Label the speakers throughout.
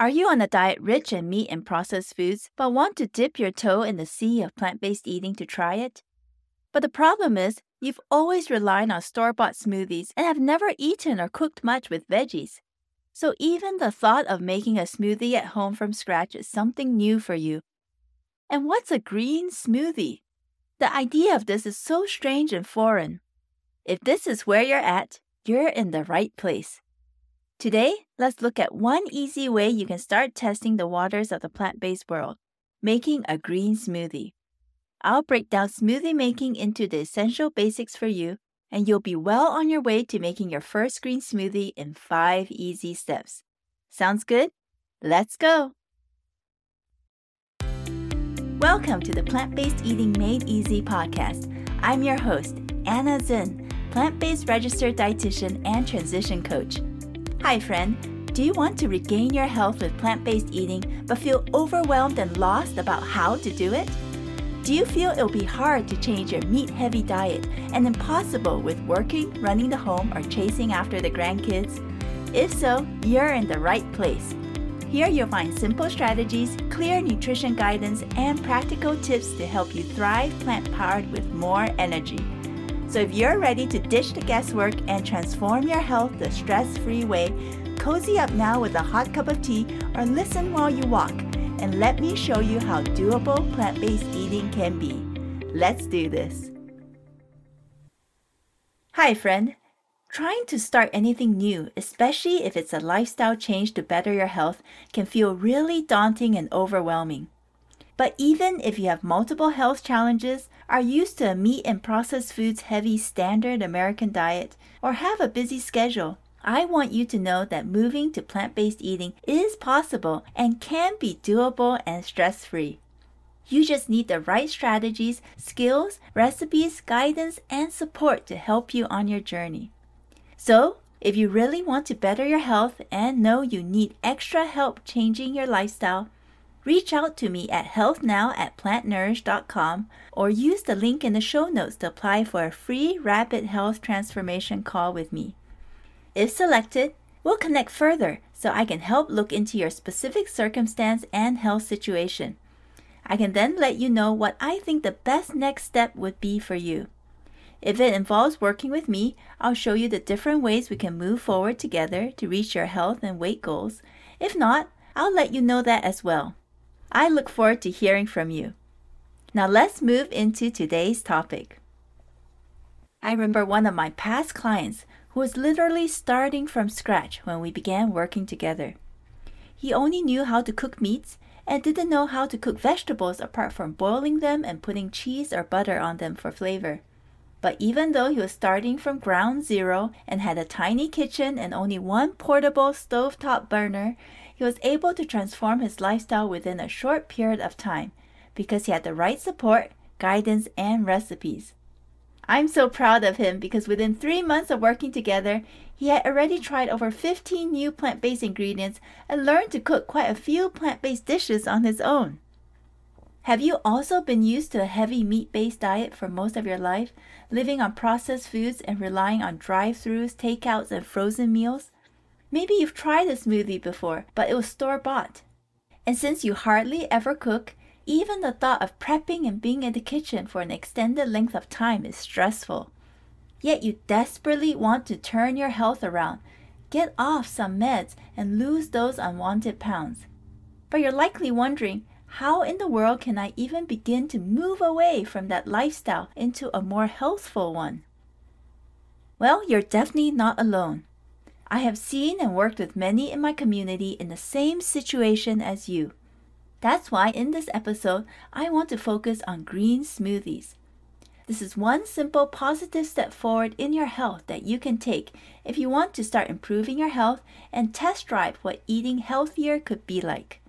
Speaker 1: Are you on a diet rich in meat and processed foods, but want to dip your toe in the sea of plant based eating to try it? But the problem is, you've always relied on store bought smoothies and have never eaten or cooked much with veggies. So even the thought of making a smoothie at home from scratch is something new for you. And what's a green smoothie? The idea of this is so strange and foreign. If this is where you're at, you're in the right place. Today, let's look at one easy way you can start testing the waters of the plant based world making a green smoothie. I'll break down smoothie making into the essential basics for you, and you'll be well on your way to making your first green smoothie in five easy steps. Sounds good? Let's go! Welcome to the Plant Based Eating Made Easy podcast. I'm your host, Anna Zinn, plant based registered dietitian and transition coach. Hi, friend. Do you want to regain your health with plant based eating but feel overwhelmed and lost about how to do it? Do you feel it'll be hard to change your meat heavy diet and impossible with working, running the home, or chasing after the grandkids? If so, you're in the right place. Here you'll find simple strategies, clear nutrition guidance, and practical tips to help you thrive plant powered with more energy. So if you're ready to ditch the guesswork and transform your health the stress free way, cozy up now with a hot cup of tea or listen while you walk, and let me show you how doable plant based eating can be. Let's do this. Hi, friend. Trying to start anything new, especially if it's a lifestyle change to better your health, can feel really daunting and overwhelming. But even if you have multiple health challenges, are used to a meat and processed foods heavy standard American diet, or have a busy schedule, I want you to know that moving to plant based eating is possible and can be doable and stress free. You just need the right strategies, skills, recipes, guidance, and support to help you on your journey. So, if you really want to better your health and know you need extra help changing your lifestyle, reach out to me at healthnow at plantnourished.com or use the link in the show notes to apply for a free rapid health transformation call with me. If selected, we'll connect further so I can help look into your specific circumstance and health situation. I can then let you know what I think the best next step would be for you. If it involves working with me, I'll show you the different ways we can move forward together to reach your health and weight goals. If not, I'll let you know that as well. I look forward to hearing from you. Now let's move into today's topic. I remember one of my past clients who was literally starting from scratch when we began working together. He only knew how to cook meats and didn't know how to cook vegetables apart from boiling them and putting cheese or butter on them for flavor. But even though he was starting from ground zero and had a tiny kitchen and only one portable stovetop burner, he was able to transform his lifestyle within a short period of time because he had the right support, guidance, and recipes. I'm so proud of him because within three months of working together, he had already tried over 15 new plant based ingredients and learned to cook quite a few plant based dishes on his own. Have you also been used to a heavy meat based diet for most of your life, living on processed foods and relying on drive throughs, takeouts, and frozen meals? Maybe you've tried a smoothie before, but it was store bought. And since you hardly ever cook, even the thought of prepping and being in the kitchen for an extended length of time is stressful. Yet you desperately want to turn your health around, get off some meds, and lose those unwanted pounds. But you're likely wondering how in the world can I even begin to move away from that lifestyle into a more healthful one? Well, you're definitely not alone. I have seen and worked with many in my community in the same situation as you. That's why in this episode, I want to focus on green smoothies. This is one simple positive step forward in your health that you can take if you want to start improving your health and test drive what eating healthier could be like.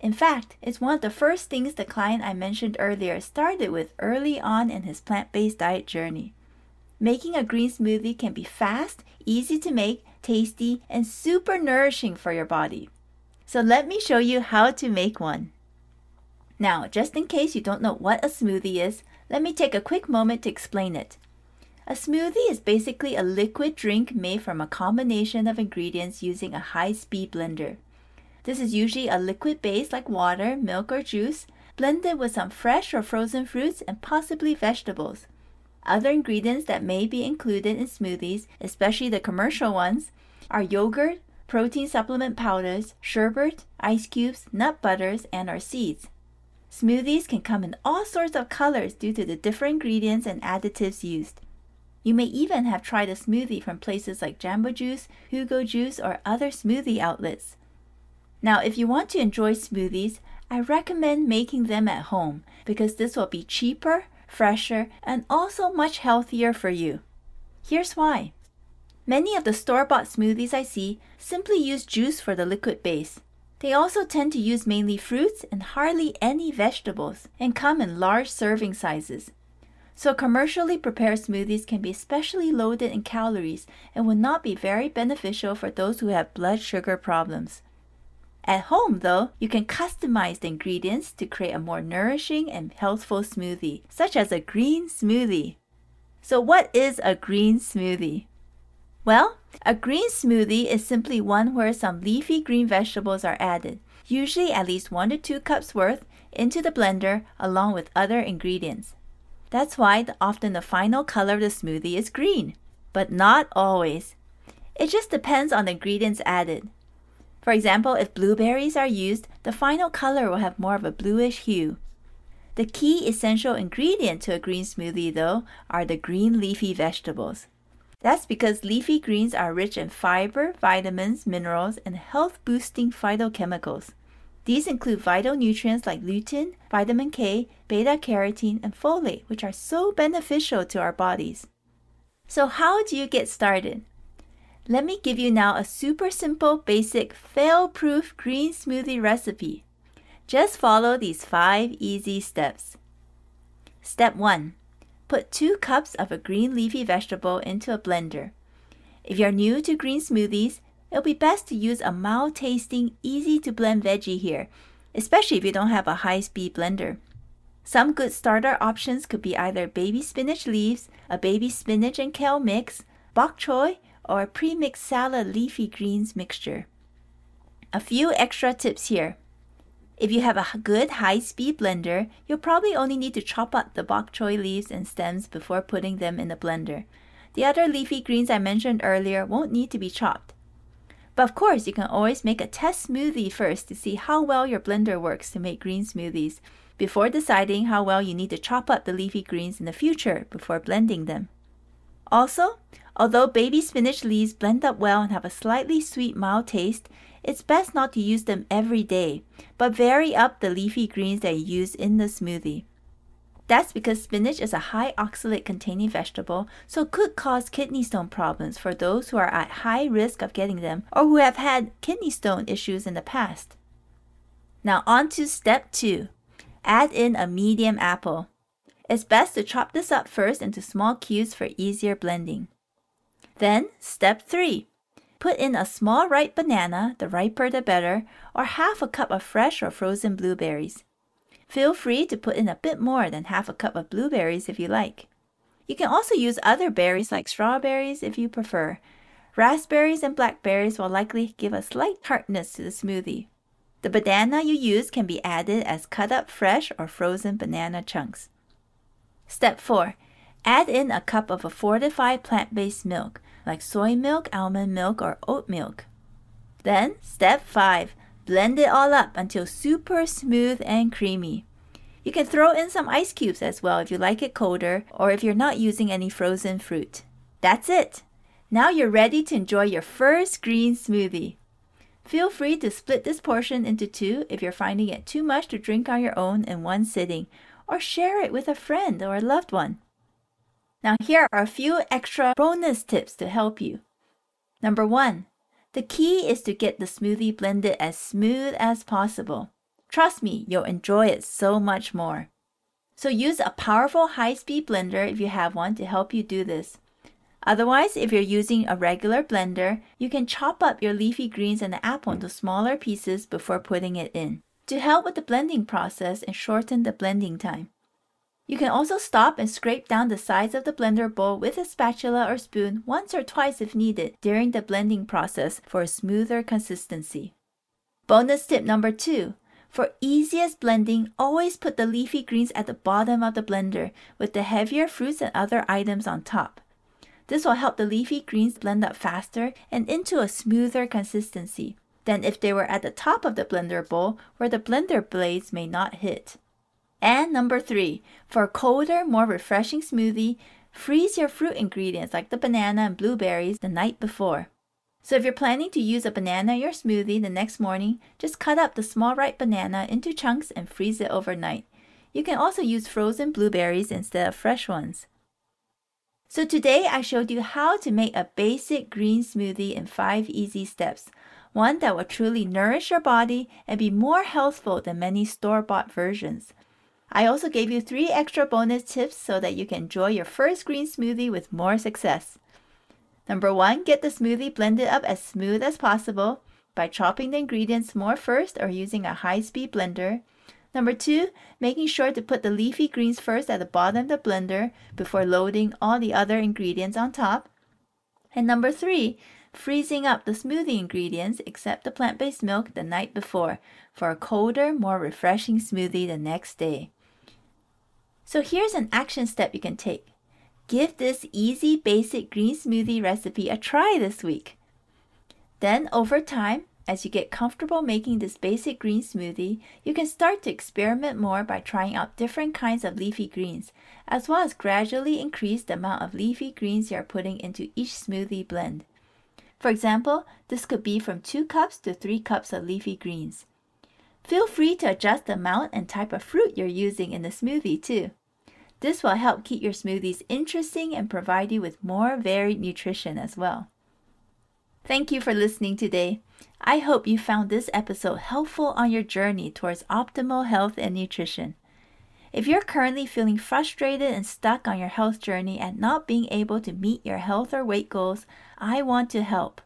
Speaker 1: In fact, it's one of the first things the client I mentioned earlier started with early on in his plant based diet journey. Making a green smoothie can be fast, easy to make, tasty, and super nourishing for your body. So let me show you how to make one. Now, just in case you don't know what a smoothie is, let me take a quick moment to explain it. A smoothie is basically a liquid drink made from a combination of ingredients using a high speed blender. This is usually a liquid base like water, milk, or juice, blended with some fresh or frozen fruits and possibly vegetables. Other ingredients that may be included in smoothies, especially the commercial ones, are yogurt, protein supplement powders, sherbet, ice cubes, nut butters, and our seeds. Smoothies can come in all sorts of colors due to the different ingredients and additives used. You may even have tried a smoothie from places like Jamba Juice, Jugo Juice, or other smoothie outlets. Now, if you want to enjoy smoothies, I recommend making them at home because this will be cheaper, fresher, and also much healthier for you. Here's why. Many of the store bought smoothies I see simply use juice for the liquid base. They also tend to use mainly fruits and hardly any vegetables and come in large serving sizes. So commercially prepared smoothies can be especially loaded in calories and will not be very beneficial for those who have blood sugar problems. At home, though, you can customize the ingredients to create a more nourishing and healthful smoothie, such as a green smoothie. So, what is a green smoothie? Well, a green smoothie is simply one where some leafy green vegetables are added, usually at least 1 to 2 cups worth, into the blender along with other ingredients. That's why the, often the final color of the smoothie is green, but not always. It just depends on the ingredients added. For example, if blueberries are used, the final color will have more of a bluish hue. The key essential ingredient to a green smoothie, though, are the green leafy vegetables. That's because leafy greens are rich in fiber, vitamins, minerals, and health boosting phytochemicals. These include vital nutrients like lutein, vitamin K, beta carotene, and folate, which are so beneficial to our bodies. So, how do you get started? Let me give you now a super simple, basic, fail-proof green smoothie recipe. Just follow these five easy steps. Step 1. Put 2 cups of a green leafy vegetable into a blender. If you're new to green smoothies, it'll be best to use a mild tasting, easy to blend veggie here, especially if you don't have a high speed blender. Some good starter options could be either baby spinach leaves, a baby spinach and kale mix, bok choy, or pre-mixed salad leafy greens mixture. A few extra tips here. If you have a good high-speed blender, you'll probably only need to chop up the bok choy leaves and stems before putting them in the blender. The other leafy greens I mentioned earlier won't need to be chopped. But of course, you can always make a test smoothie first to see how well your blender works to make green smoothies before deciding how well you need to chop up the leafy greens in the future before blending them. Also, although baby spinach leaves blend up well and have a slightly sweet mild taste, it's best not to use them every day, but vary up the leafy greens that you use in the smoothie. That's because spinach is a high oxalate containing vegetable, so could cause kidney stone problems for those who are at high risk of getting them or who have had kidney stone issues in the past. Now, on to step two add in a medium apple. It's best to chop this up first into small cubes for easier blending. Then, step 3. Put in a small ripe banana, the riper the better, or half a cup of fresh or frozen blueberries. Feel free to put in a bit more than half a cup of blueberries if you like. You can also use other berries like strawberries if you prefer. Raspberries and blackberries will likely give a slight tartness to the smoothie. The banana you use can be added as cut up fresh or frozen banana chunks. Step 4. Add in a cup of a fortified plant based milk, like soy milk, almond milk, or oat milk. Then, step 5. Blend it all up until super smooth and creamy. You can throw in some ice cubes as well if you like it colder or if you're not using any frozen fruit. That's it! Now you're ready to enjoy your first green smoothie. Feel free to split this portion into two if you're finding it too much to drink on your own in one sitting or share it with a friend or a loved one. Now, here are a few extra bonus tips to help you. Number one, the key is to get the smoothie blended as smooth as possible. Trust me, you'll enjoy it so much more. So use a powerful high-speed blender if you have one to help you do this. Otherwise, if you're using a regular blender, you can chop up your leafy greens and the apple into smaller pieces before putting it in to help with the blending process and shorten the blending time. You can also stop and scrape down the sides of the blender bowl with a spatula or spoon once or twice if needed during the blending process for a smoother consistency. Bonus tip number two. For easiest blending, always put the leafy greens at the bottom of the blender with the heavier fruits and other items on top. This will help the leafy greens blend up faster and into a smoother consistency than if they were at the top of the blender bowl where the blender blades may not hit. And number three, for a colder, more refreshing smoothie, freeze your fruit ingredients like the banana and blueberries the night before. So if you're planning to use a banana in your smoothie the next morning, just cut up the small ripe banana into chunks and freeze it overnight. You can also use frozen blueberries instead of fresh ones. So today I showed you how to make a basic green smoothie in 5 easy steps, one that will truly nourish your body and be more healthful than many store-bought versions. I also gave you 3 extra bonus tips so that you can enjoy your first green smoothie with more success. Number 1, get the smoothie blended up as smooth as possible by chopping the ingredients more first or using a high-speed blender. Number two, making sure to put the leafy greens first at the bottom of the blender before loading all the other ingredients on top. And number three, freezing up the smoothie ingredients except the plant-based milk the night before for a colder, more refreshing smoothie the next day. So here's an action step you can take. Give this easy basic green smoothie recipe a try this week. Then over time, as you get comfortable making this basic green smoothie, you can start to experiment more by trying out different kinds of leafy greens, as well as gradually increase the amount of leafy greens you are putting into each smoothie blend. For example, this could be from 2 cups to 3 cups of leafy greens. Feel free to adjust the amount and type of fruit you're using in the smoothie too. This will help keep your smoothies interesting and provide you with more varied nutrition as well. Thank you for listening today. I hope you found this episode helpful on your journey towards optimal health and nutrition. If you're currently feeling frustrated and stuck on your health journey and not being able to meet your health or weight goals, I want to help.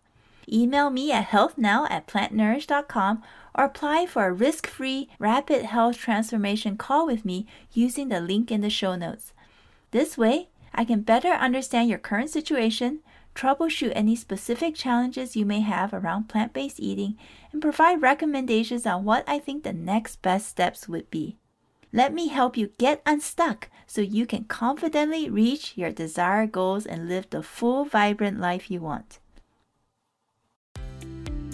Speaker 1: Email me at healthnow at plantnourished.com or apply for a risk free, rapid health transformation call with me using the link in the show notes. This way, I can better understand your current situation troubleshoot any specific challenges you may have around plant based eating, and provide recommendations on what I think the next best steps would be. Let me help you get unstuck so you can confidently reach your desired goals and live the full, vibrant life you want.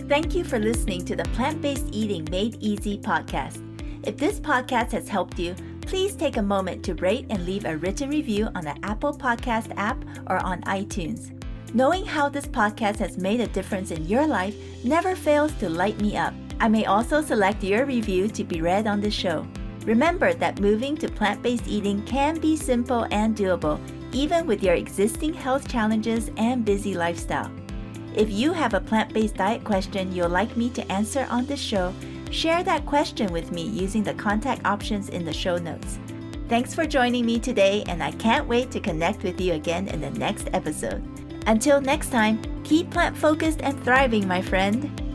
Speaker 1: Thank you for listening to the Plant Based Eating Made Easy podcast. If this podcast has helped you, please take a moment to rate and leave a written review on the Apple Podcast app or on iTunes. Knowing how this podcast has made a difference in your life never fails to light me up. I may also select your review to be read on the show. Remember that moving to plant based eating can be simple and doable, even with your existing health challenges and busy lifestyle. If you have a plant based diet question you'd like me to answer on this show, share that question with me using the contact options in the show notes. Thanks for joining me today, and I can't wait to connect with you again in the next episode. Until next time, keep plant focused and thriving, my friend.